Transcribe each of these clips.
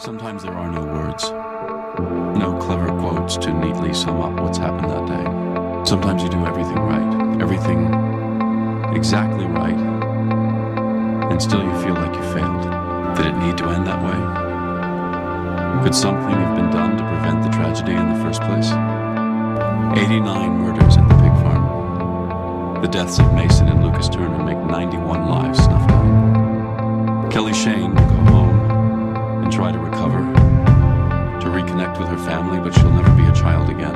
Sometimes there are no words, no clever quotes to neatly sum up what's happened that day. Sometimes you do everything right, everything exactly right, and still you feel like you failed. Did it need to end that way? Could something have been done to prevent the tragedy in the first place? 89 murders at the pig farm. The deaths of Mason and Lucas Turner make 91 lives snuffed out. Recover, to reconnect with her family, but she'll never be a child again.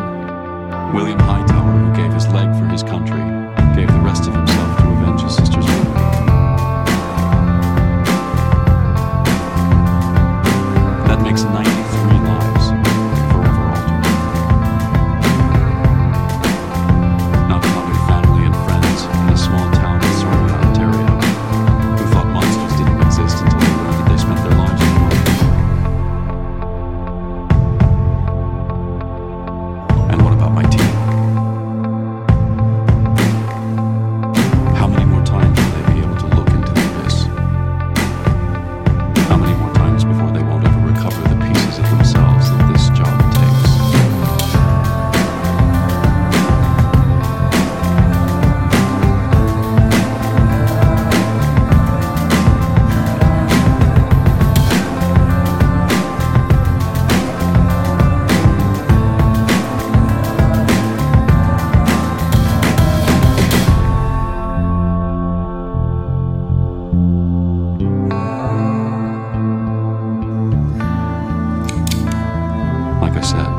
Said,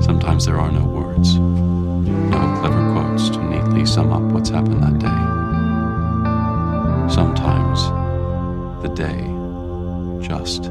sometimes there are no words, no clever quotes to neatly sum up what's happened that day. Sometimes the day just